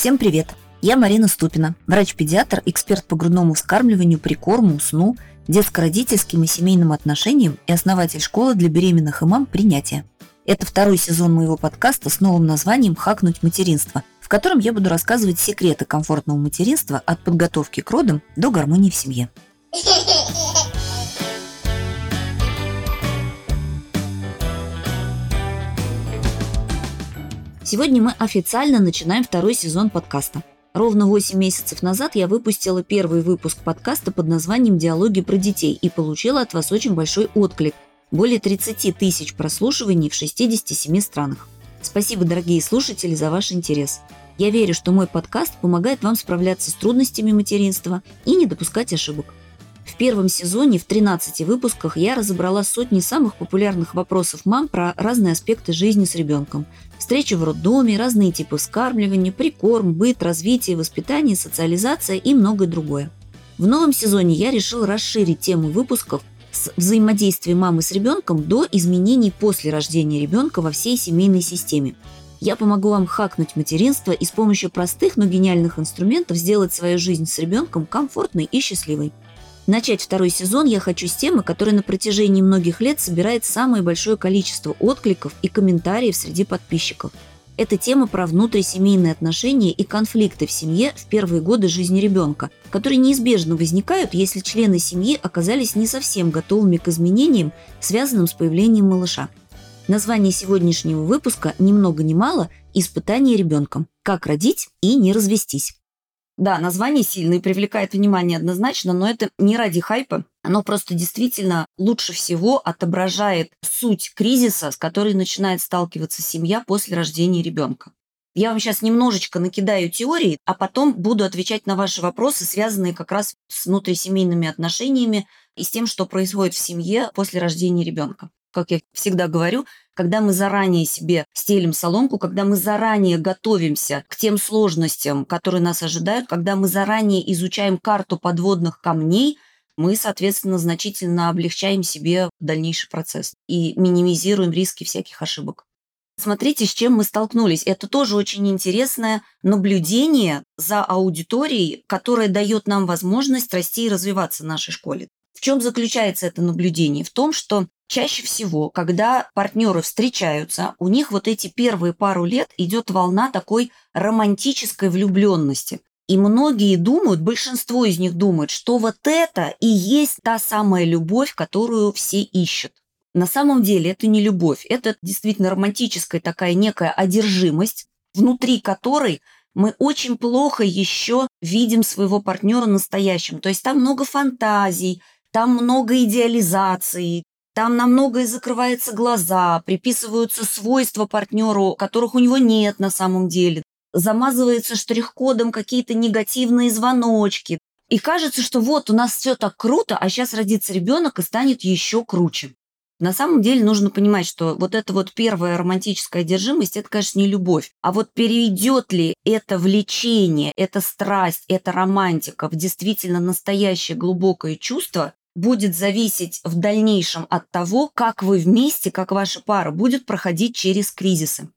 Всем привет! Я Марина Ступина, врач-педиатр, эксперт по грудному вскармливанию, прикорму, сну, детско-родительским и семейным отношениям и основатель школы для беременных и мам «Принятие». Это второй сезон моего подкаста с новым названием «Хакнуть материнство», в котором я буду рассказывать секреты комфортного материнства от подготовки к родам до гармонии в семье. Сегодня мы официально начинаем второй сезон подкаста. Ровно 8 месяцев назад я выпустила первый выпуск подкаста под названием «Диалоги про детей» и получила от вас очень большой отклик. Более 30 тысяч прослушиваний в 67 странах. Спасибо, дорогие слушатели, за ваш интерес. Я верю, что мой подкаст помогает вам справляться с трудностями материнства и не допускать ошибок. В первом сезоне в 13 выпусках я разобрала сотни самых популярных вопросов мам про разные аспекты жизни с ребенком, Встречи в роддоме, разные типы вскармливания, прикорм, быт, развитие, воспитание, социализация и многое другое. В новом сезоне я решил расширить тему выпусков с взаимодействия мамы с ребенком до изменений после рождения ребенка во всей семейной системе. Я помогу вам хакнуть материнство и с помощью простых, но гениальных инструментов сделать свою жизнь с ребенком комфортной и счастливой. Начать второй сезон я хочу с темы, которая на протяжении многих лет собирает самое большое количество откликов и комментариев среди подписчиков. Это тема про внутрисемейные отношения и конфликты в семье в первые годы жизни ребенка, которые неизбежно возникают, если члены семьи оказались не совсем готовыми к изменениям, связанным с появлением малыша. Название сегодняшнего выпуска ни много ни мало «Испытание ребенком. Как родить и не развестись». Да, название сильное привлекает внимание однозначно, но это не ради хайпа. Оно просто действительно лучше всего отображает суть кризиса, с которой начинает сталкиваться семья после рождения ребенка. Я вам сейчас немножечко накидаю теории, а потом буду отвечать на ваши вопросы, связанные как раз с внутрисемейными отношениями и с тем, что происходит в семье после рождения ребенка. Как я всегда говорю, когда мы заранее себе стелим соломку, когда мы заранее готовимся к тем сложностям, которые нас ожидают, когда мы заранее изучаем карту подводных камней, мы, соответственно, значительно облегчаем себе дальнейший процесс и минимизируем риски всяких ошибок. Смотрите, с чем мы столкнулись. Это тоже очень интересное наблюдение за аудиторией, которое дает нам возможность расти и развиваться в нашей школе. В чем заключается это наблюдение? В том, что Чаще всего, когда партнеры встречаются, у них вот эти первые пару лет идет волна такой романтической влюбленности. И многие думают, большинство из них думают, что вот это и есть та самая любовь, которую все ищут. На самом деле это не любовь, это действительно романтическая такая некая одержимость, внутри которой мы очень плохо еще видим своего партнера настоящим. То есть там много фантазий, там много идеализации, там на многое закрываются глаза, приписываются свойства партнеру, которых у него нет на самом деле. Замазывается штрих-кодом какие-то негативные звоночки. И кажется, что вот у нас все так круто, а сейчас родится ребенок и станет еще круче. На самом деле нужно понимать, что вот эта вот первая романтическая одержимость, это, конечно, не любовь. А вот перейдет ли это влечение, эта страсть, эта романтика в действительно настоящее глубокое чувство, будет зависеть в дальнейшем от того, как вы вместе, как ваша пара будет проходить через кризисы.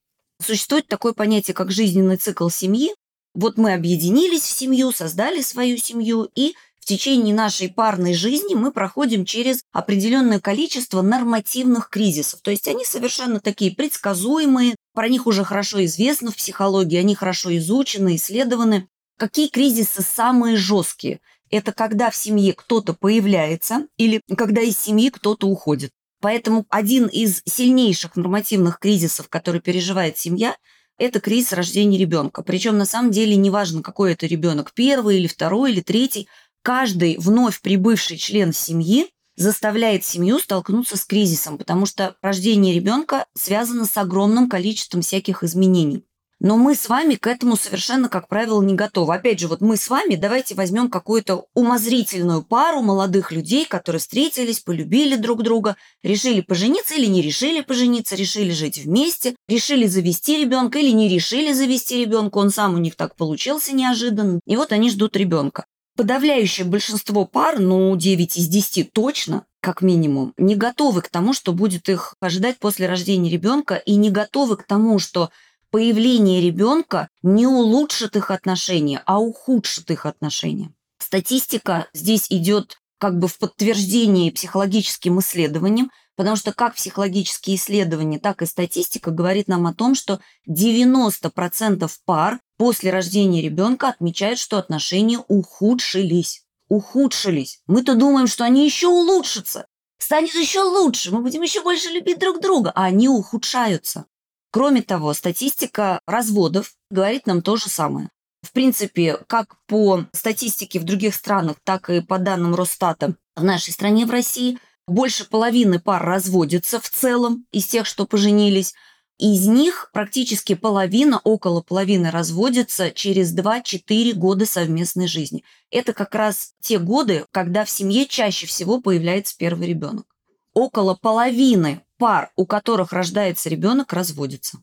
Существует такое понятие, как жизненный цикл семьи. Вот мы объединились в семью, создали свою семью, и в течение нашей парной жизни мы проходим через определенное количество нормативных кризисов. То есть они совершенно такие предсказуемые, про них уже хорошо известно в психологии, они хорошо изучены, исследованы. Какие кризисы самые жесткие? Это когда в семье кто-то появляется или когда из семьи кто-то уходит. Поэтому один из сильнейших нормативных кризисов, который переживает семья, это кризис рождения ребенка. Причем на самом деле неважно, какой это ребенок, первый или второй или третий, каждый вновь прибывший член семьи заставляет семью столкнуться с кризисом, потому что рождение ребенка связано с огромным количеством всяких изменений. Но мы с вами к этому совершенно, как правило, не готовы. Опять же, вот мы с вами давайте возьмем какую-то умозрительную пару молодых людей, которые встретились, полюбили друг друга, решили пожениться или не решили пожениться, решили жить вместе, решили завести ребенка или не решили завести ребенка, он сам у них так получился неожиданно. И вот они ждут ребенка. Подавляющее большинство пар, ну 9 из 10 точно, как минимум, не готовы к тому, что будет их ожидать после рождения ребенка, и не готовы к тому, что появление ребенка не улучшит их отношения, а ухудшит их отношения. Статистика здесь идет как бы в подтверждение психологическим исследованиям, потому что как психологические исследования, так и статистика говорит нам о том, что 90% пар после рождения ребенка отмечают, что отношения ухудшились. Ухудшились. Мы-то думаем, что они еще улучшатся, станет еще лучше, мы будем еще больше любить друг друга, а они ухудшаются. Кроме того, статистика разводов говорит нам то же самое. В принципе, как по статистике в других странах, так и по данным Росстата в нашей стране, в России, больше половины пар разводятся в целом из тех, что поженились. Из них практически половина, около половины разводятся через 2-4 года совместной жизни. Это как раз те годы, когда в семье чаще всего появляется первый ребенок. Около половины пар, у которых рождается ребенок, разводятся.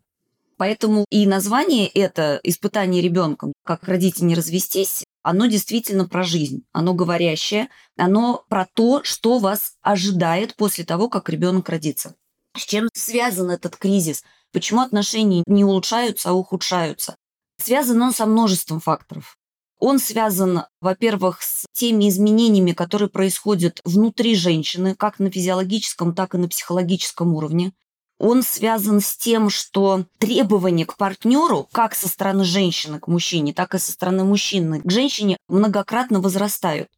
Поэтому и название это «Испытание ребенком», как родить и не развестись, оно действительно про жизнь, оно говорящее, оно про то, что вас ожидает после того, как ребенок родится. С чем связан этот кризис? Почему отношения не улучшаются, а ухудшаются? Связан он со множеством факторов. Он связан, во-первых, с теми изменениями, которые происходят внутри женщины, как на физиологическом, так и на психологическом уровне он связан с тем, что требования к партнеру, как со стороны женщины к мужчине, так и со стороны мужчины к женщине, многократно возрастают.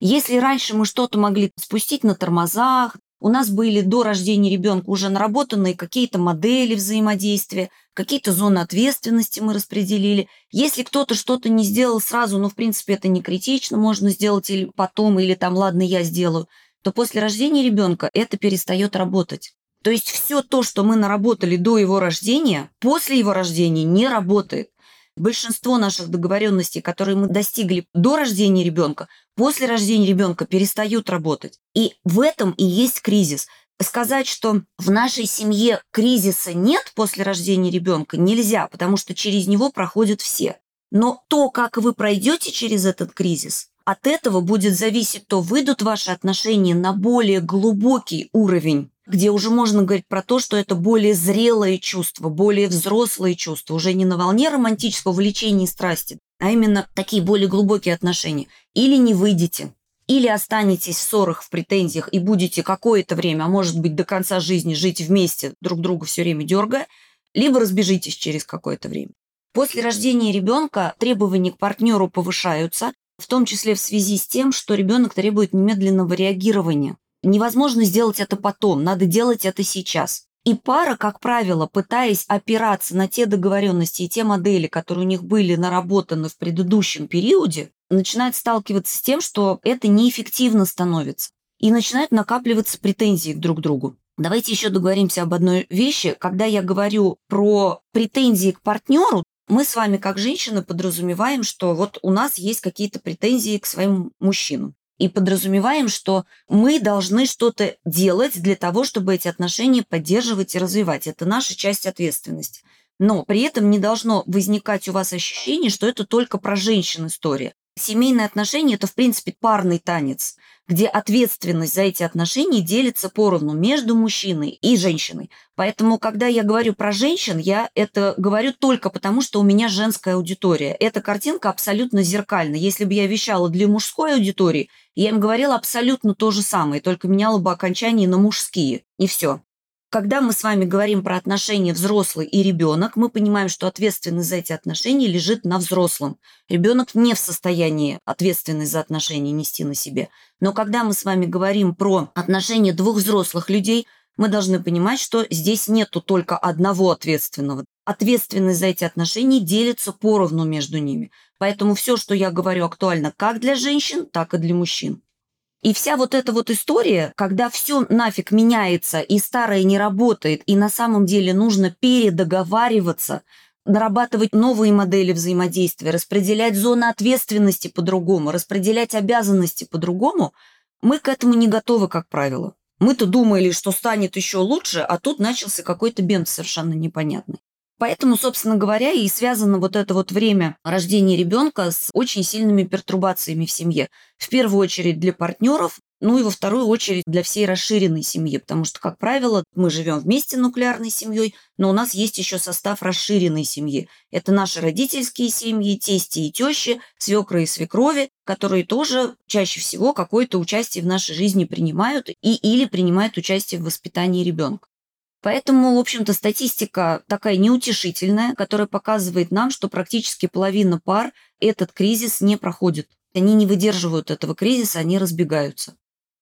Если раньше мы что-то могли спустить на тормозах, у нас были до рождения ребенка уже наработанные какие-то модели взаимодействия, какие-то зоны ответственности мы распределили. Если кто-то что-то не сделал сразу, ну, в принципе, это не критично, можно сделать или потом, или там, ладно, я сделаю, то после рождения ребенка это перестает работать. То есть все то, что мы наработали до его рождения, после его рождения не работает. Большинство наших договоренностей, которые мы достигли до рождения ребенка, после рождения ребенка перестают работать. И в этом и есть кризис. Сказать, что в нашей семье кризиса нет после рождения ребенка, нельзя, потому что через него проходят все. Но то, как вы пройдете через этот кризис, от этого будет зависеть то, выйдут ваши отношения на более глубокий уровень где уже можно говорить про то, что это более зрелые чувства, более взрослые чувства, уже не на волне романтического влечения и страсти, а именно такие более глубокие отношения. Или не выйдете, или останетесь в ссорах, в претензиях и будете какое-то время, а может быть до конца жизни жить вместе, друг друга все время дергая, либо разбежитесь через какое-то время. После рождения ребенка требования к партнеру повышаются, в том числе в связи с тем, что ребенок требует немедленного реагирования Невозможно сделать это потом, надо делать это сейчас. И пара, как правило, пытаясь опираться на те договоренности и те модели, которые у них были наработаны в предыдущем периоде, начинает сталкиваться с тем, что это неэффективно становится. И начинают накапливаться претензии друг к другу. Давайте еще договоримся об одной вещи. Когда я говорю про претензии к партнеру, мы с вами, как женщины, подразумеваем, что вот у нас есть какие-то претензии к своим мужчинам и подразумеваем, что мы должны что-то делать для того, чтобы эти отношения поддерживать и развивать. Это наша часть ответственности. Но при этом не должно возникать у вас ощущение, что это только про женщин история. Семейные отношения – это, в принципе, парный танец, где ответственность за эти отношения делится поровну между мужчиной и женщиной. Поэтому, когда я говорю про женщин, я это говорю только потому, что у меня женская аудитория. Эта картинка абсолютно зеркальна. Если бы я вещала для мужской аудитории, я им говорила абсолютно то же самое, только меняла бы окончание на мужские. И все. Когда мы с вами говорим про отношения взрослый и ребенок, мы понимаем, что ответственность за эти отношения лежит на взрослом. Ребенок не в состоянии ответственность за отношения нести на себе. Но когда мы с вами говорим про отношения двух взрослых людей, мы должны понимать, что здесь нету только одного ответственного. Ответственность за эти отношения делится поровну между ними. Поэтому все, что я говорю, актуально как для женщин, так и для мужчин. И вся вот эта вот история, когда все нафиг меняется, и старое не работает, и на самом деле нужно передоговариваться, нарабатывать новые модели взаимодействия, распределять зоны ответственности по-другому, распределять обязанности по-другому, мы к этому не готовы, как правило. Мы-то думали, что станет еще лучше, а тут начался какой-то бент совершенно непонятный. Поэтому, собственно говоря, и связано вот это вот время рождения ребенка с очень сильными пертурбациями в семье. В первую очередь для партнеров, Ну и во вторую очередь для всей расширенной семьи, потому что, как правило, мы живем вместе нуклеарной семьей, но у нас есть еще состав расширенной семьи. Это наши родительские семьи, тести и тещи, свекры и свекрови, которые тоже чаще всего какое-то участие в нашей жизни принимают и или принимают участие в воспитании ребенка. Поэтому, в общем-то, статистика такая неутешительная, которая показывает нам, что практически половина пар этот кризис не проходит. Они не выдерживают этого кризиса, они разбегаются.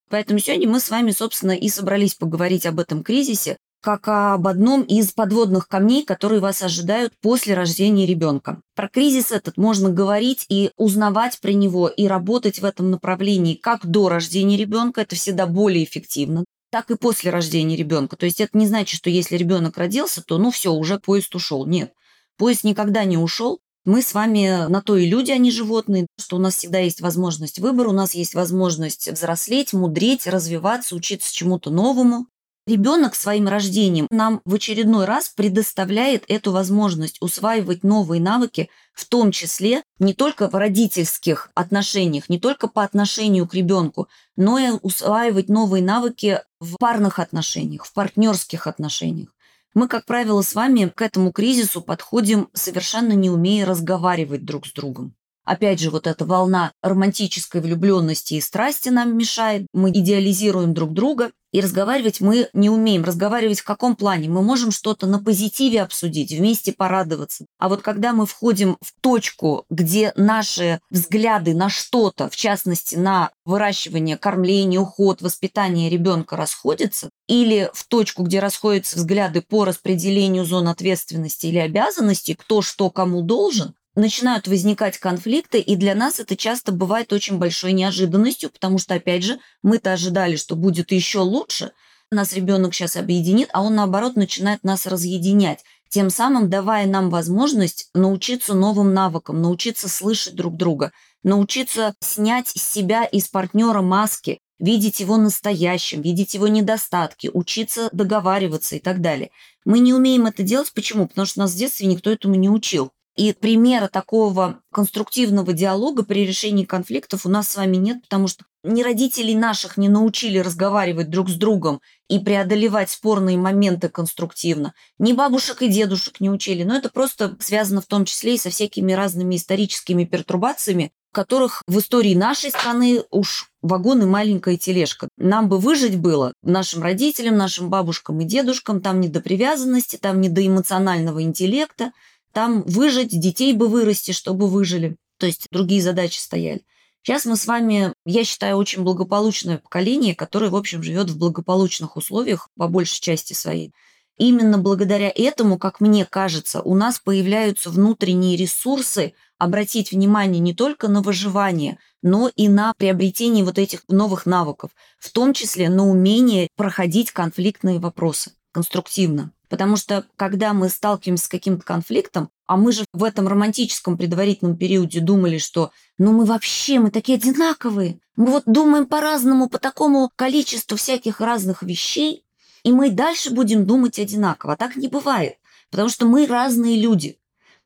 Поэтому сегодня мы с вами, собственно, и собрались поговорить об этом кризисе, как об одном из подводных камней, которые вас ожидают после рождения ребенка. Про кризис этот можно говорить и узнавать про него, и работать в этом направлении как до рождения ребенка, это всегда более эффективно, так и после рождения ребенка. То есть это не значит, что если ребенок родился, то ну все, уже поезд ушел. Нет, поезд никогда не ушел, мы с вами на то и люди, а не животные, что у нас всегда есть возможность выбора, у нас есть возможность взрослеть, мудреть, развиваться, учиться чему-то новому. Ребенок своим рождением нам в очередной раз предоставляет эту возможность усваивать новые навыки, в том числе не только в родительских отношениях, не только по отношению к ребенку, но и усваивать новые навыки в парных отношениях, в партнерских отношениях. Мы, как правило, с вами к этому кризису подходим совершенно не умея разговаривать друг с другом. Опять же, вот эта волна романтической влюбленности и страсти нам мешает. Мы идеализируем друг друга, и разговаривать мы не умеем. Разговаривать в каком плане? Мы можем что-то на позитиве обсудить, вместе порадоваться. А вот когда мы входим в точку, где наши взгляды на что-то, в частности, на выращивание, кормление, уход, воспитание ребенка расходятся, или в точку, где расходятся взгляды по распределению зон ответственности или обязанностей, кто что кому должен, начинают возникать конфликты, и для нас это часто бывает очень большой неожиданностью, потому что, опять же, мы-то ожидали, что будет еще лучше, нас ребенок сейчас объединит, а он, наоборот, начинает нас разъединять, тем самым давая нам возможность научиться новым навыкам, научиться слышать друг друга, научиться снять с себя и с партнера маски, видеть его настоящим, видеть его недостатки, учиться договариваться и так далее. Мы не умеем это делать. Почему? Потому что нас в детстве никто этому не учил. И примера такого конструктивного диалога при решении конфликтов у нас с вами нет, потому что ни родителей наших не научили разговаривать друг с другом и преодолевать спорные моменты конструктивно, ни бабушек и дедушек не учили. Но это просто связано в том числе и со всякими разными историческими пертурбациями, которых в истории нашей страны уж вагон и маленькая тележка. Нам бы выжить было, нашим родителям, нашим бабушкам и дедушкам, там не до привязанности, там не до эмоционального интеллекта – там выжить, детей бы вырасти, чтобы выжили. То есть другие задачи стояли. Сейчас мы с вами, я считаю, очень благополучное поколение, которое, в общем, живет в благополучных условиях по большей части своей. Именно благодаря этому, как мне кажется, у нас появляются внутренние ресурсы обратить внимание не только на выживание, но и на приобретение вот этих новых навыков, в том числе на умение проходить конфликтные вопросы конструктивно. Потому что когда мы сталкиваемся с каким-то конфликтом, а мы же в этом романтическом предварительном периоде думали, что ну мы вообще, мы такие одинаковые. Мы вот думаем по-разному, по такому количеству всяких разных вещей, и мы дальше будем думать одинаково. А так не бывает, потому что мы разные люди.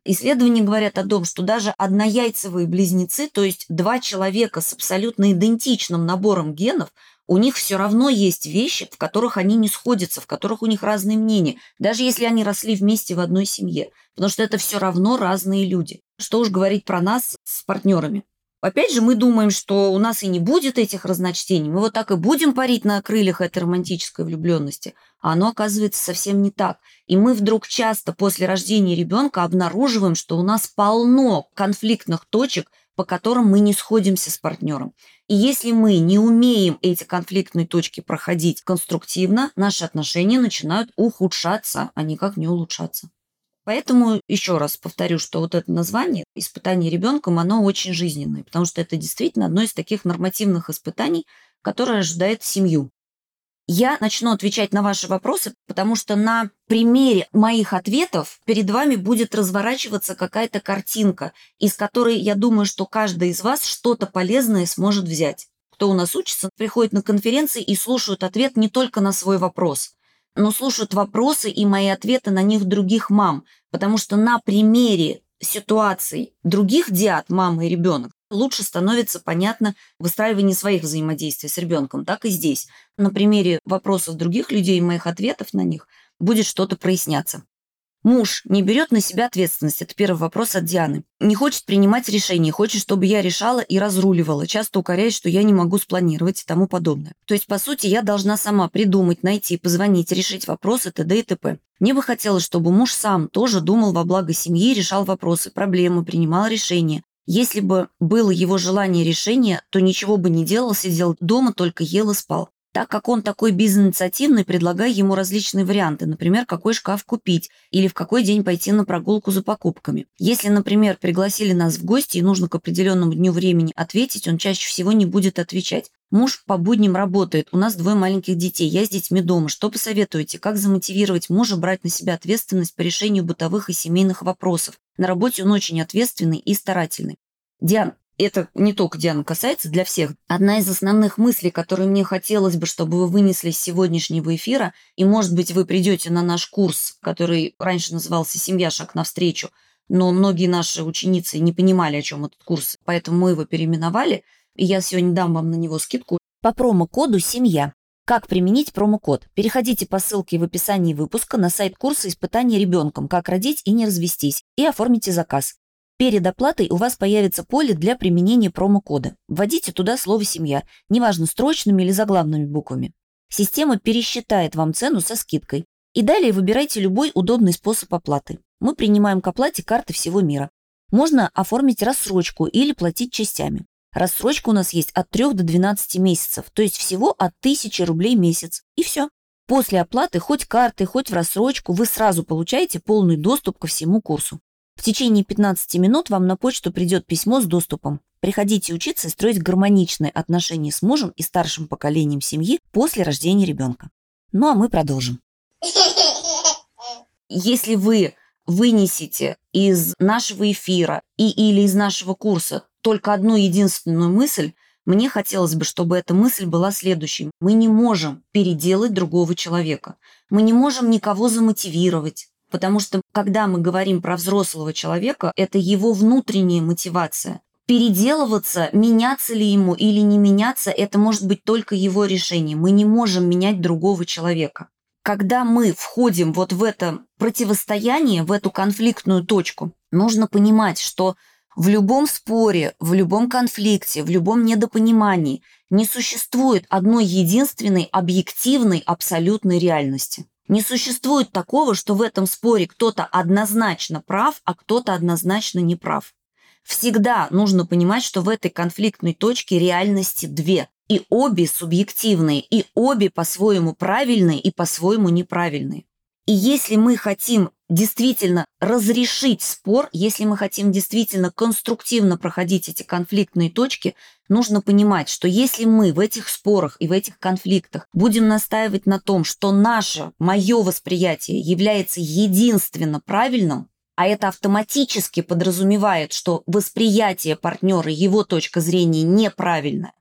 Исследования говорят о том, что даже однояйцевые близнецы, то есть два человека с абсолютно идентичным набором генов, у них все равно есть вещи, в которых они не сходятся, в которых у них разные мнения, даже если они росли вместе в одной семье, потому что это все равно разные люди. Что уж говорить про нас с партнерами. Опять же, мы думаем, что у нас и не будет этих разночтений. Мы вот так и будем парить на крыльях этой романтической влюбленности. А оно оказывается совсем не так. И мы вдруг часто после рождения ребенка обнаруживаем, что у нас полно конфликтных точек, по которым мы не сходимся с партнером. И если мы не умеем эти конфликтные точки проходить конструктивно, наши отношения начинают ухудшаться, а никак не улучшаться. Поэтому еще раз повторю, что вот это название «испытание ребенком», оно очень жизненное, потому что это действительно одно из таких нормативных испытаний, которое ожидает семью. Я начну отвечать на ваши вопросы, потому что на примере моих ответов перед вами будет разворачиваться какая-то картинка, из которой я думаю, что каждый из вас что-то полезное сможет взять. Кто у нас учится, приходит на конференции и слушают ответ не только на свой вопрос, но слушают вопросы и мои ответы на них других мам, потому что на примере ситуаций других диад, мамы и ребенок, лучше становится понятно выстраивание своих взаимодействий с ребенком. Так и здесь. На примере вопросов других людей и моих ответов на них будет что-то проясняться. Муж не берет на себя ответственность. Это первый вопрос от Дианы. Не хочет принимать решения, хочет, чтобы я решала и разруливала. Часто укоряет, что я не могу спланировать и тому подобное. То есть, по сути, я должна сама придумать, найти, позвонить, решить вопросы т.д. и т.п. Мне бы хотелось, чтобы муж сам тоже думал во благо семьи, решал вопросы, проблемы, принимал решения. Если бы было его желание решения, то ничего бы не делал, сидел дома, только ел и спал. Так как он такой безинициативный, предлагаю ему различные варианты, например, какой шкаф купить или в какой день пойти на прогулку за покупками. Если, например, пригласили нас в гости и нужно к определенному дню времени ответить, он чаще всего не будет отвечать. Муж по будням работает, у нас двое маленьких детей, я с детьми дома. Что посоветуете? Как замотивировать мужа брать на себя ответственность по решению бытовых и семейных вопросов? На работе он очень ответственный и старательный. Диан, это не только Диана касается, для всех. Одна из основных мыслей, которые мне хотелось бы, чтобы вы вынесли с сегодняшнего эфира, и, может быть, вы придете на наш курс, который раньше назывался «Семья. Шаг навстречу», но многие наши ученицы не понимали, о чем этот курс, поэтому мы его переименовали, и я сегодня дам вам на него скидку по промокоду «Семья». Как применить промокод? Переходите по ссылке в описании выпуска на сайт курса «Испытание ребенком. Как родить и не развестись» и оформите заказ. Перед оплатой у вас появится поле для применения промокода. Вводите туда слово «семья», неважно, строчными или заглавными буквами. Система пересчитает вам цену со скидкой. И далее выбирайте любой удобный способ оплаты. Мы принимаем к оплате карты всего мира. Можно оформить рассрочку или платить частями. Рассрочка у нас есть от 3 до 12 месяцев, то есть всего от 1000 рублей в месяц. И все. После оплаты хоть карты, хоть в рассрочку вы сразу получаете полный доступ ко всему курсу. В течение 15 минут вам на почту придет письмо с доступом. Приходите учиться и строить гармоничные отношения с мужем и старшим поколением семьи после рождения ребенка. Ну а мы продолжим. Если вы вынесете из нашего эфира и или из нашего курса только одну единственную мысль, мне хотелось бы, чтобы эта мысль была следующей. Мы не можем переделать другого человека. Мы не можем никого замотивировать, Потому что, когда мы говорим про взрослого человека, это его внутренняя мотивация. Переделываться, меняться ли ему или не меняться, это может быть только его решение. Мы не можем менять другого человека. Когда мы входим вот в это противостояние, в эту конфликтную точку, нужно понимать, что в любом споре, в любом конфликте, в любом недопонимании не существует одной единственной объективной абсолютной реальности. Не существует такого, что в этом споре кто-то однозначно прав, а кто-то однозначно не прав. Всегда нужно понимать, что в этой конфликтной точке реальности две. И обе субъективные, и обе по-своему правильные и по-своему неправильные. И если мы хотим действительно разрешить спор, если мы хотим действительно конструктивно проходить эти конфликтные точки, нужно понимать, что если мы в этих спорах и в этих конфликтах будем настаивать на том, что наше, мое восприятие является единственно правильным, а это автоматически подразумевает, что восприятие партнера, его точка зрения неправильная,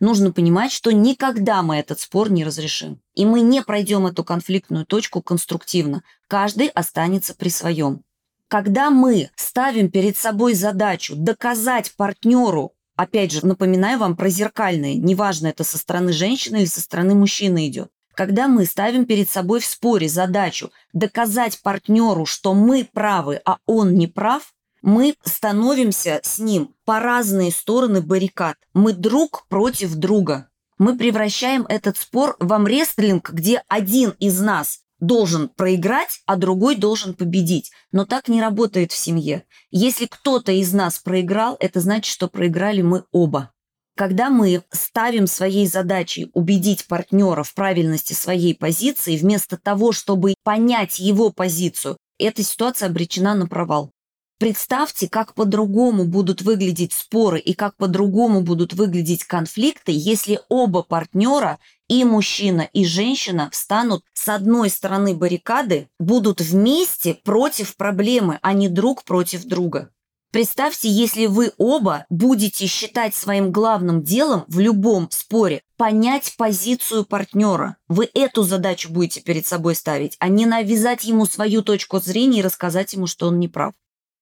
нужно понимать, что никогда мы этот спор не разрешим. И мы не пройдем эту конфликтную точку конструктивно. Каждый останется при своем. Когда мы ставим перед собой задачу доказать партнеру, опять же, напоминаю вам про зеркальные, неважно, это со стороны женщины или со стороны мужчины идет, когда мы ставим перед собой в споре задачу доказать партнеру, что мы правы, а он не прав, мы становимся с ним по разные стороны баррикад. Мы друг против друга. Мы превращаем этот спор в амрестлинг, где один из нас должен проиграть, а другой должен победить. Но так не работает в семье. Если кто-то из нас проиграл, это значит, что проиграли мы оба. Когда мы ставим своей задачей убедить партнера в правильности своей позиции, вместо того, чтобы понять его позицию, эта ситуация обречена на провал. Представьте, как по-другому будут выглядеть споры и как по-другому будут выглядеть конфликты, если оба партнера, и мужчина, и женщина, встанут с одной стороны баррикады, будут вместе против проблемы, а не друг против друга. Представьте, если вы оба будете считать своим главным делом в любом споре понять позицию партнера. Вы эту задачу будете перед собой ставить, а не навязать ему свою точку зрения и рассказать ему, что он не прав.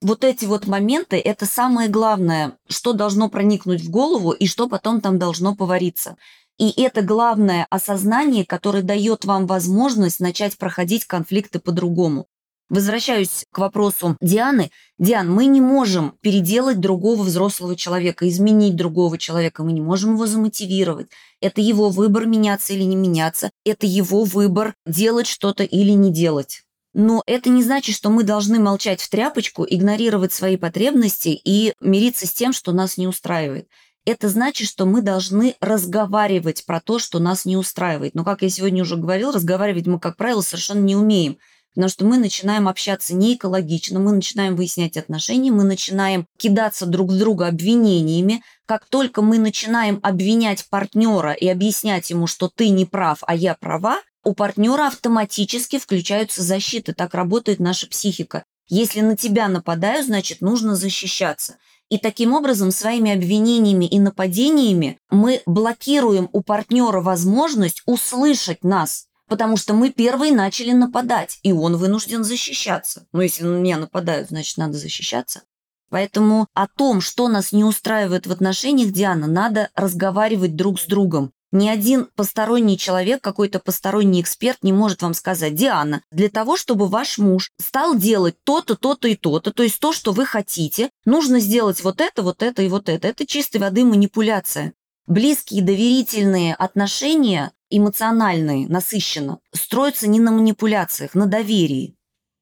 Вот эти вот моменты – это самое главное, что должно проникнуть в голову и что потом там должно повариться. И это главное осознание, которое дает вам возможность начать проходить конфликты по-другому. Возвращаюсь к вопросу Дианы. Диан, мы не можем переделать другого взрослого человека, изменить другого человека, мы не можем его замотивировать. Это его выбор меняться или не меняться, это его выбор делать что-то или не делать. Но это не значит, что мы должны молчать в тряпочку, игнорировать свои потребности и мириться с тем, что нас не устраивает. Это значит, что мы должны разговаривать про то, что нас не устраивает. Но, как я сегодня уже говорил, разговаривать мы, как правило, совершенно не умеем. Потому что мы начинаем общаться не экологично, мы начинаем выяснять отношения, мы начинаем кидаться друг в друга обвинениями. Как только мы начинаем обвинять партнера и объяснять ему, что ты не прав, а я права, у партнера автоматически включаются защиты. Так работает наша психика. Если на тебя нападают, значит, нужно защищаться. И таким образом своими обвинениями и нападениями мы блокируем у партнера возможность услышать нас потому что мы первые начали нападать, и он вынужден защищаться. Но если на меня нападают, значит, надо защищаться. Поэтому о том, что нас не устраивает в отношениях, Диана, надо разговаривать друг с другом. Ни один посторонний человек, какой-то посторонний эксперт не может вам сказать, Диана, для того, чтобы ваш муж стал делать то-то, то-то и то-то, то есть то, что вы хотите, нужно сделать вот это, вот это и вот это. Это чистой воды манипуляция. Близкие доверительные отношения эмоциональные, насыщенно, строятся не на манипуляциях, на доверии.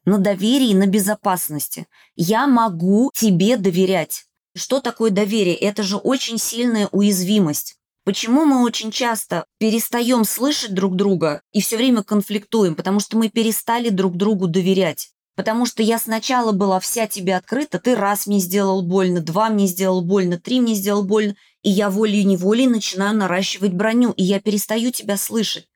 На доверии, на безопасности. Я могу тебе доверять. Что такое доверие? Это же очень сильная уязвимость. Почему мы очень часто перестаем слышать друг друга и все время конфликтуем? Потому что мы перестали друг другу доверять. Потому что я сначала была вся тебе открыта, ты раз мне сделал больно, два мне сделал больно, три мне сделал больно, и я волей-неволей начинаю наращивать броню, и я перестаю тебя слышать.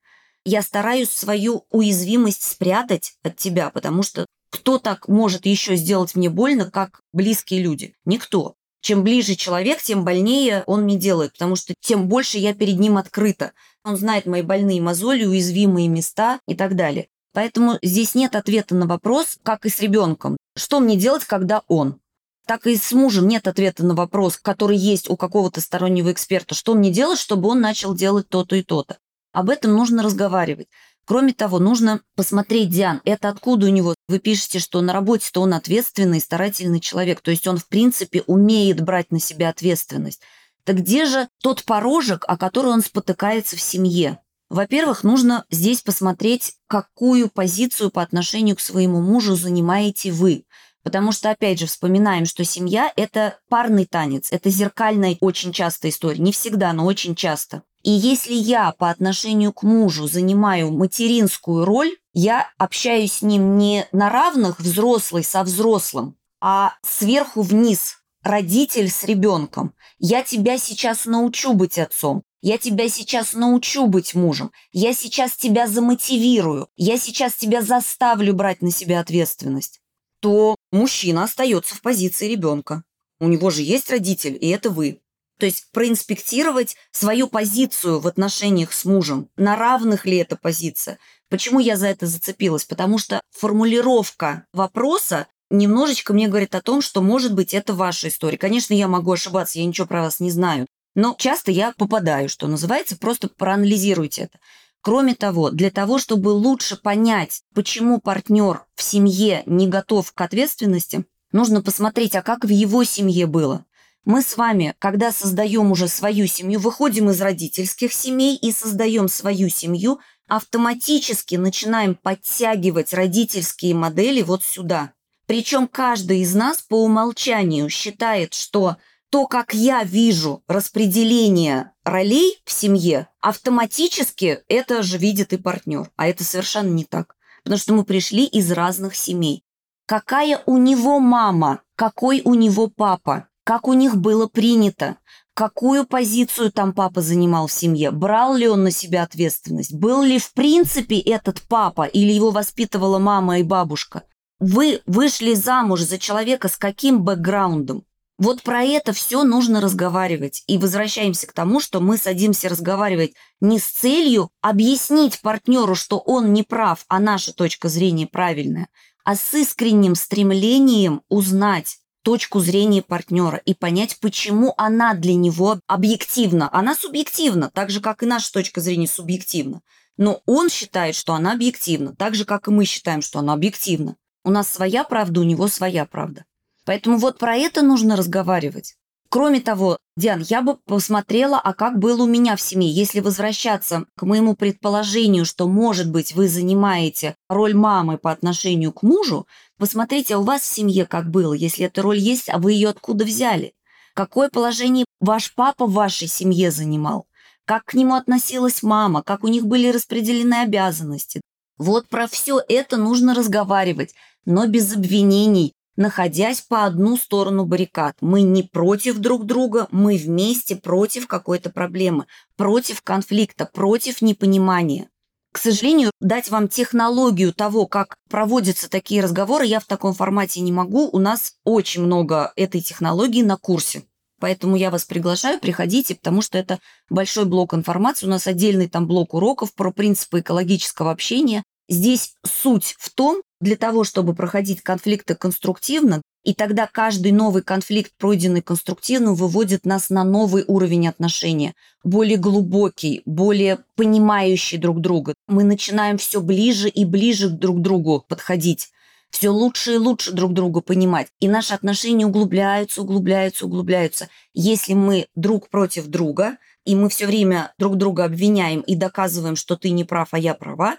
Я стараюсь свою уязвимость спрятать от тебя, потому что кто так может еще сделать мне больно, как близкие люди? Никто. Чем ближе человек, тем больнее он мне делает, потому что тем больше я перед ним открыта. Он знает мои больные мозоли, уязвимые места и так далее. Поэтому здесь нет ответа на вопрос, как и с ребенком. Что мне делать, когда он? Так и с мужем нет ответа на вопрос, который есть у какого-то стороннего эксперта. Что мне делать, чтобы он начал делать то-то и то-то? Об этом нужно разговаривать. Кроме того, нужно посмотреть, Диан, это откуда у него? Вы пишете, что на работе-то он ответственный, старательный человек, то есть он, в принципе, умеет брать на себя ответственность. Так где же тот порожек, о который он спотыкается в семье? Во-первых, нужно здесь посмотреть, какую позицию по отношению к своему мужу занимаете вы. Потому что, опять же, вспоминаем, что семья – это парный танец, это зеркальная очень частая история. Не всегда, но очень часто. И если я по отношению к мужу занимаю материнскую роль, я общаюсь с ним не на равных взрослый со взрослым, а сверху вниз, родитель с ребенком. Я тебя сейчас научу быть отцом. Я тебя сейчас научу быть мужем. Я сейчас тебя замотивирую. Я сейчас тебя заставлю брать на себя ответственность. То мужчина остается в позиции ребенка. У него же есть родитель, и это вы. То есть проинспектировать свою позицию в отношениях с мужем. На равных ли эта позиция? Почему я за это зацепилась? Потому что формулировка вопроса немножечко мне говорит о том, что, может быть, это ваша история. Конечно, я могу ошибаться, я ничего про вас не знаю. Но часто я попадаю, что называется, просто проанализируйте это. Кроме того, для того, чтобы лучше понять, почему партнер в семье не готов к ответственности, нужно посмотреть, а как в его семье было. Мы с вами, когда создаем уже свою семью, выходим из родительских семей и создаем свою семью, автоматически начинаем подтягивать родительские модели вот сюда. Причем каждый из нас по умолчанию считает, что то, как я вижу распределение ролей в семье, автоматически это же видит и партнер. А это совершенно не так. Потому что мы пришли из разных семей. Какая у него мама, какой у него папа, как у них было принято, какую позицию там папа занимал в семье, брал ли он на себя ответственность, был ли в принципе этот папа или его воспитывала мама и бабушка. Вы вышли замуж за человека с каким бэкграундом? Вот про это все нужно разговаривать. И возвращаемся к тому, что мы садимся разговаривать не с целью объяснить партнеру, что он не прав, а наша точка зрения правильная, а с искренним стремлением узнать точку зрения партнера и понять, почему она для него объективна. Она субъективна, так же, как и наша точка зрения субъективна. Но он считает, что она объективна, так же, как и мы считаем, что она объективна. У нас своя правда, у него своя правда. Поэтому вот про это нужно разговаривать. Кроме того, Диан, я бы посмотрела, а как было у меня в семье. Если возвращаться к моему предположению, что, может быть, вы занимаете роль мамы по отношению к мужу, посмотрите, а у вас в семье как было, если эта роль есть, а вы ее откуда взяли? Какое положение ваш папа в вашей семье занимал? Как к нему относилась мама? Как у них были распределены обязанности? Вот про все это нужно разговаривать, но без обвинений, находясь по одну сторону баррикад. Мы не против друг друга, мы вместе против какой-то проблемы, против конфликта, против непонимания. К сожалению, дать вам технологию того, как проводятся такие разговоры, я в таком формате не могу. У нас очень много этой технологии на курсе. Поэтому я вас приглашаю, приходите, потому что это большой блок информации. У нас отдельный там блок уроков про принципы экологического общения. Здесь суть в том, для того, чтобы проходить конфликты конструктивно, и тогда каждый новый конфликт, пройденный конструктивно, выводит нас на новый уровень отношения, более глубокий, более понимающий друг друга. Мы начинаем все ближе и ближе друг к другу подходить, все лучше и лучше друг друга понимать. И наши отношения углубляются, углубляются, углубляются. Если мы друг против друга, и мы все время друг друга обвиняем и доказываем, что ты не прав, а я права,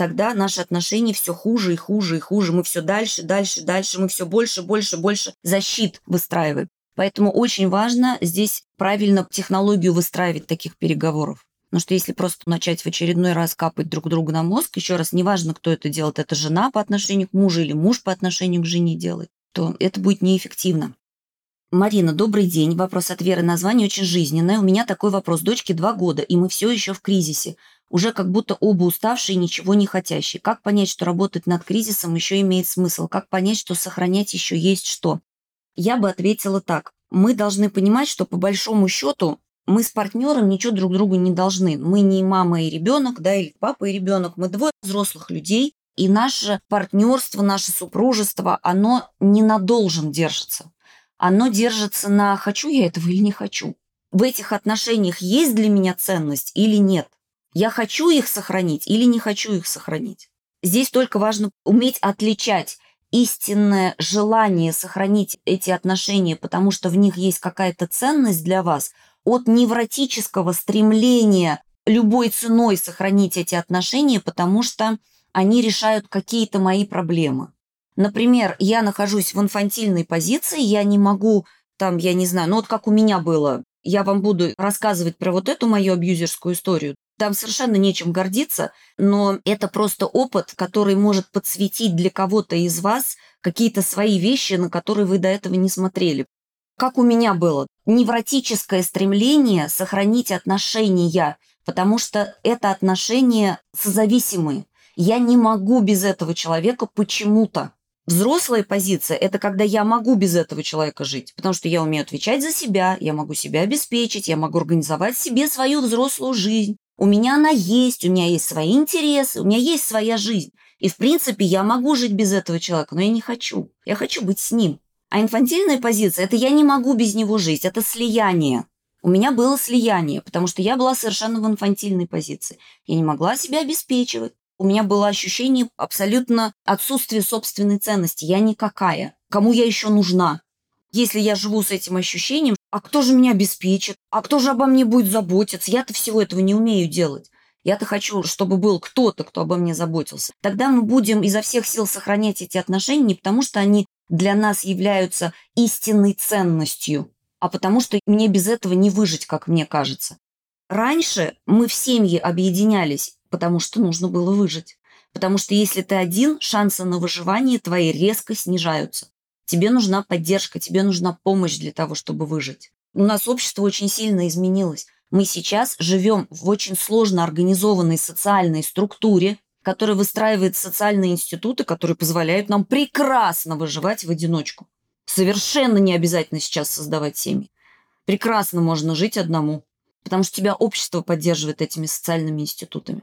тогда наши отношения все хуже и хуже и хуже. Мы все дальше, дальше, дальше, мы все больше, больше, больше защит выстраиваем. Поэтому очень важно здесь правильно технологию выстраивать таких переговоров. Потому что если просто начать в очередной раз капать друг другу на мозг, еще раз, неважно, кто это делает, это жена по отношению к мужу или муж по отношению к жене делает, то это будет неэффективно. Марина, добрый день. Вопрос от Веры. Название очень жизненное. У меня такой вопрос. Дочке два года, и мы все еще в кризисе уже как будто оба уставшие и ничего не хотящие. Как понять, что работать над кризисом еще имеет смысл? Как понять, что сохранять еще есть что? Я бы ответила так. Мы должны понимать, что по большому счету мы с партнером ничего друг другу не должны. Мы не мама и ребенок, да, или папа и ребенок. Мы двое взрослых людей, и наше партнерство, наше супружество, оно не на должен держится. Оно держится на хочу я этого или не хочу. В этих отношениях есть для меня ценность или нет. Я хочу их сохранить или не хочу их сохранить. Здесь только важно уметь отличать истинное желание сохранить эти отношения, потому что в них есть какая-то ценность для вас, от невротического стремления любой ценой сохранить эти отношения, потому что они решают какие-то мои проблемы. Например, я нахожусь в инфантильной позиции, я не могу, там, я не знаю, ну вот как у меня было, я вам буду рассказывать про вот эту мою абьюзерскую историю. Там совершенно нечем гордиться, но это просто опыт, который может подсветить для кого-то из вас какие-то свои вещи, на которые вы до этого не смотрели. Как у меня было, невротическое стремление сохранить отношения, потому что это отношения созависимые. Я не могу без этого человека почему-то. Взрослая позиция – это когда я могу без этого человека жить, потому что я умею отвечать за себя, я могу себя обеспечить, я могу организовать себе свою взрослую жизнь, у меня она есть, у меня есть свои интересы, у меня есть своя жизнь. И, в принципе, я могу жить без этого человека, но я не хочу. Я хочу быть с ним. А инфантильная позиция – это я не могу без него жить, это слияние. У меня было слияние, потому что я была совершенно в инфантильной позиции. Я не могла себя обеспечивать. У меня было ощущение абсолютно отсутствия собственной ценности. Я никакая. Кому я еще нужна? Если я живу с этим ощущением, а кто же меня обеспечит? А кто же обо мне будет заботиться? Я-то всего этого не умею делать. Я-то хочу, чтобы был кто-то, кто обо мне заботился. Тогда мы будем изо всех сил сохранять эти отношения не потому, что они для нас являются истинной ценностью, а потому что мне без этого не выжить, как мне кажется. Раньше мы в семье объединялись, потому что нужно было выжить. Потому что если ты один, шансы на выживание твои резко снижаются. Тебе нужна поддержка, тебе нужна помощь для того, чтобы выжить. У нас общество очень сильно изменилось. Мы сейчас живем в очень сложно организованной социальной структуре, которая выстраивает социальные институты, которые позволяют нам прекрасно выживать в одиночку. Совершенно не обязательно сейчас создавать семьи. Прекрасно можно жить одному, потому что тебя общество поддерживает этими социальными институтами.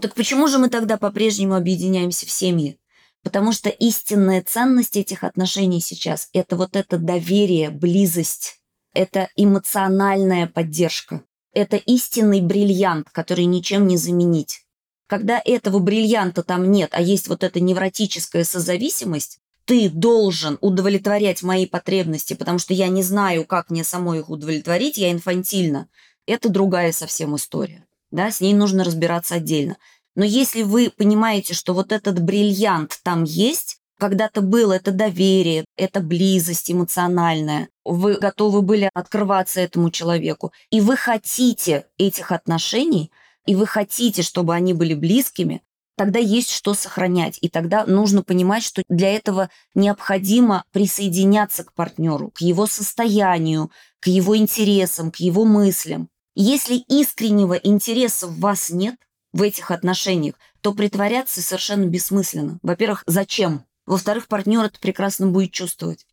Так почему же мы тогда по-прежнему объединяемся в семьи? Потому что истинная ценность этих отношений сейчас – это вот это доверие, близость, это эмоциональная поддержка, это истинный бриллиант, который ничем не заменить. Когда этого бриллианта там нет, а есть вот эта невротическая созависимость, ты должен удовлетворять мои потребности, потому что я не знаю, как мне самой их удовлетворить, я инфантильна. Это другая совсем история. Да, с ней нужно разбираться отдельно. Но если вы понимаете, что вот этот бриллиант там есть, когда-то было это доверие, это близость эмоциональная, вы готовы были открываться этому человеку, и вы хотите этих отношений, и вы хотите, чтобы они были близкими, тогда есть что сохранять. И тогда нужно понимать, что для этого необходимо присоединяться к партнеру, к его состоянию, к его интересам, к его мыслям. Если искреннего интереса в вас нет, в этих отношениях, то притворяться совершенно бессмысленно. Во-первых, зачем? Во-вторых, партнер это прекрасно будет чувствовать.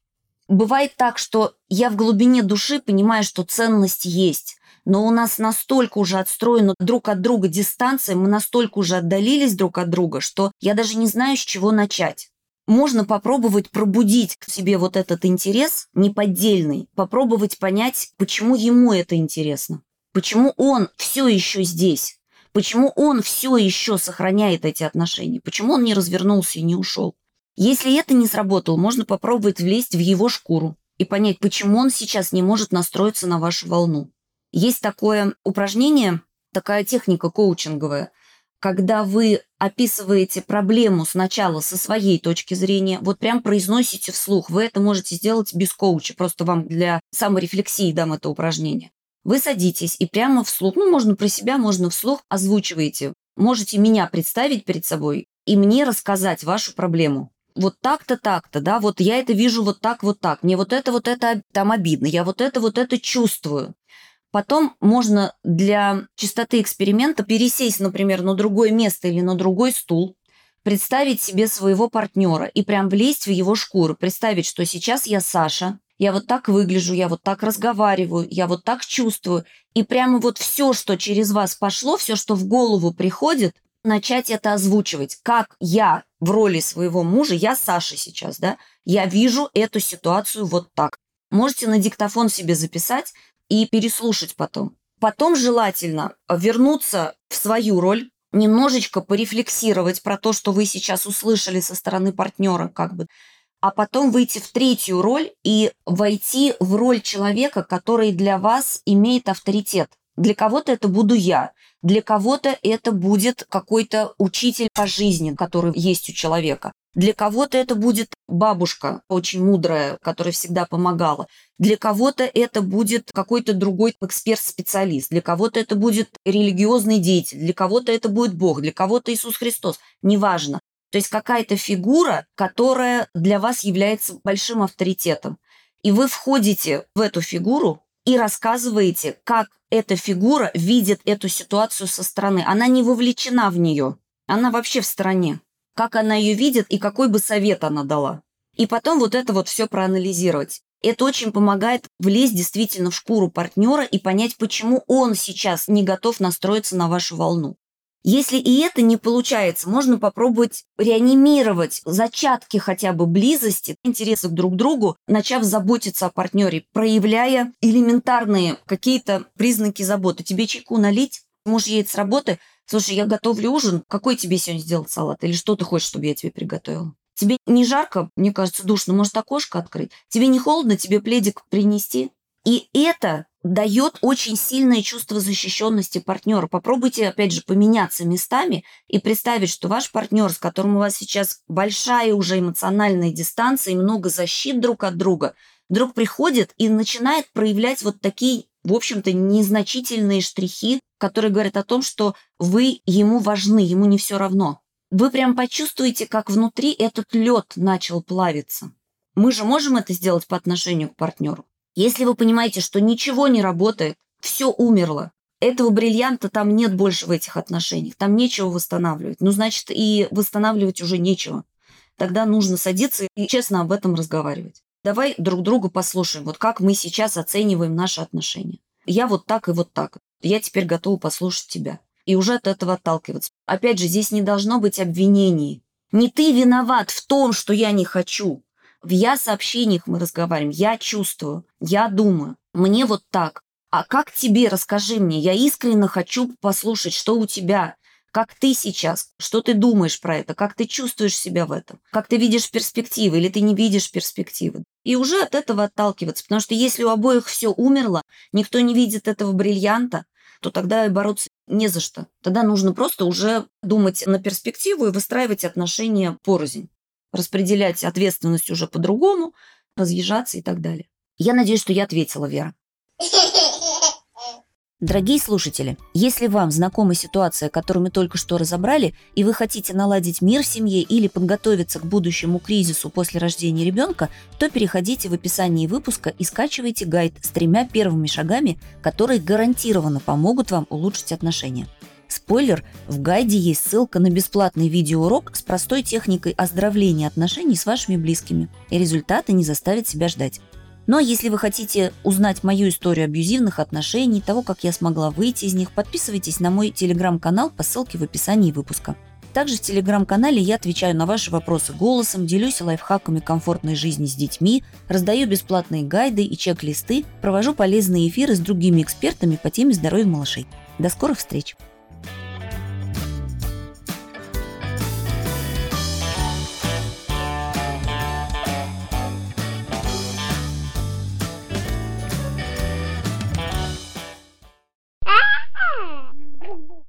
Бывает так, что я в глубине души понимаю, что ценность есть, но у нас настолько уже отстроена друг от друга дистанция, мы настолько уже отдалились друг от друга, что я даже не знаю, с чего начать. Можно попробовать пробудить к себе вот этот интерес неподдельный, попробовать понять, почему ему это интересно, почему он все еще здесь, Почему он все еще сохраняет эти отношения? Почему он не развернулся и не ушел? Если это не сработало, можно попробовать влезть в его шкуру и понять, почему он сейчас не может настроиться на вашу волну. Есть такое упражнение, такая техника коучинговая, когда вы описываете проблему сначала со своей точки зрения, вот прям произносите вслух. Вы это можете сделать без коуча, просто вам для саморефлексии дам это упражнение. Вы садитесь и прямо вслух, ну, можно про себя, можно вслух, озвучиваете. Можете меня представить перед собой и мне рассказать вашу проблему. Вот так-то, так-то, да, вот я это вижу вот так, вот так. Мне вот это, вот это там обидно. Я вот это, вот это чувствую. Потом можно для чистоты эксперимента пересесть, например, на другое место или на другой стул, представить себе своего партнера и прям влезть в его шкуру, представить, что сейчас я Саша, я вот так выгляжу, я вот так разговариваю, я вот так чувствую. И прямо вот все, что через вас пошло, все, что в голову приходит, начать это озвучивать. Как я в роли своего мужа, я Саша сейчас, да, я вижу эту ситуацию вот так. Можете на диктофон себе записать и переслушать потом. Потом желательно вернуться в свою роль, немножечко порефлексировать про то, что вы сейчас услышали со стороны партнера, как бы а потом выйти в третью роль и войти в роль человека, который для вас имеет авторитет. Для кого-то это буду я, для кого-то это будет какой-то учитель по жизни, который есть у человека. Для кого-то это будет бабушка, очень мудрая, которая всегда помогала. Для кого-то это будет какой-то другой эксперт-специалист. Для кого-то это будет религиозный деятель. Для кого-то это будет Бог. Для кого-то Иисус Христос. Неважно. То есть какая-то фигура, которая для вас является большим авторитетом. И вы входите в эту фигуру и рассказываете, как эта фигура видит эту ситуацию со стороны. Она не вовлечена в нее, она вообще в стороне. Как она ее видит и какой бы совет она дала. И потом вот это вот все проанализировать. Это очень помогает влезть действительно в шкуру партнера и понять, почему он сейчас не готов настроиться на вашу волну. Если и это не получается, можно попробовать реанимировать зачатки хотя бы близости, интереса к друг другу, начав заботиться о партнере, проявляя элементарные какие-то признаки заботы. Тебе чайку налить? Муж едет с работы. Слушай, я готовлю ужин. Какой тебе сегодня сделать салат? Или что ты хочешь, чтобы я тебе приготовила? Тебе не жарко? Мне кажется, душно. Может, окошко открыть? Тебе не холодно? Тебе пледик принести? И это дает очень сильное чувство защищенности партнера. Попробуйте, опять же, поменяться местами и представить, что ваш партнер, с которым у вас сейчас большая уже эмоциональная дистанция и много защит друг от друга, вдруг приходит и начинает проявлять вот такие, в общем-то, незначительные штрихи, которые говорят о том, что вы ему важны, ему не все равно. Вы прям почувствуете, как внутри этот лед начал плавиться. Мы же можем это сделать по отношению к партнеру. Если вы понимаете, что ничего не работает, все умерло, этого бриллианта там нет больше в этих отношениях, там нечего восстанавливать, ну, значит, и восстанавливать уже нечего. Тогда нужно садиться и честно об этом разговаривать. Давай друг друга послушаем, вот как мы сейчас оцениваем наши отношения. Я вот так и вот так. Я теперь готова послушать тебя. И уже от этого отталкиваться. Опять же, здесь не должно быть обвинений. Не ты виноват в том, что я не хочу. В я-сообщениях мы разговариваем. Я чувствую, я думаю. Мне вот так. А как тебе? Расскажи мне. Я искренне хочу послушать, что у тебя. Как ты сейчас? Что ты думаешь про это? Как ты чувствуешь себя в этом? Как ты видишь перспективы или ты не видишь перспективы? И уже от этого отталкиваться. Потому что если у обоих все умерло, никто не видит этого бриллианта, то тогда и бороться не за что. Тогда нужно просто уже думать на перспективу и выстраивать отношения порознь. Распределять ответственность уже по-другому, разъезжаться и так далее. Я надеюсь, что я ответила, Вера. Дорогие слушатели, если вам знакома ситуация, которую мы только что разобрали, и вы хотите наладить мир в семье или подготовиться к будущему кризису после рождения ребенка, то переходите в описание выпуска и скачивайте гайд с тремя первыми шагами, которые гарантированно помогут вам улучшить отношения. Спойлер, в гайде есть ссылка на бесплатный видеоурок с простой техникой оздоровления отношений с вашими близкими, и результаты не заставят себя ждать. Ну а если вы хотите узнать мою историю абьюзивных отношений, того, как я смогла выйти из них, подписывайтесь на мой телеграм-канал по ссылке в описании выпуска. Также в телеграм-канале я отвечаю на ваши вопросы голосом, делюсь лайфхаками комфортной жизни с детьми, раздаю бесплатные гайды и чек-листы, провожу полезные эфиры с другими экспертами по теме здоровья малышей. До скорых встреч!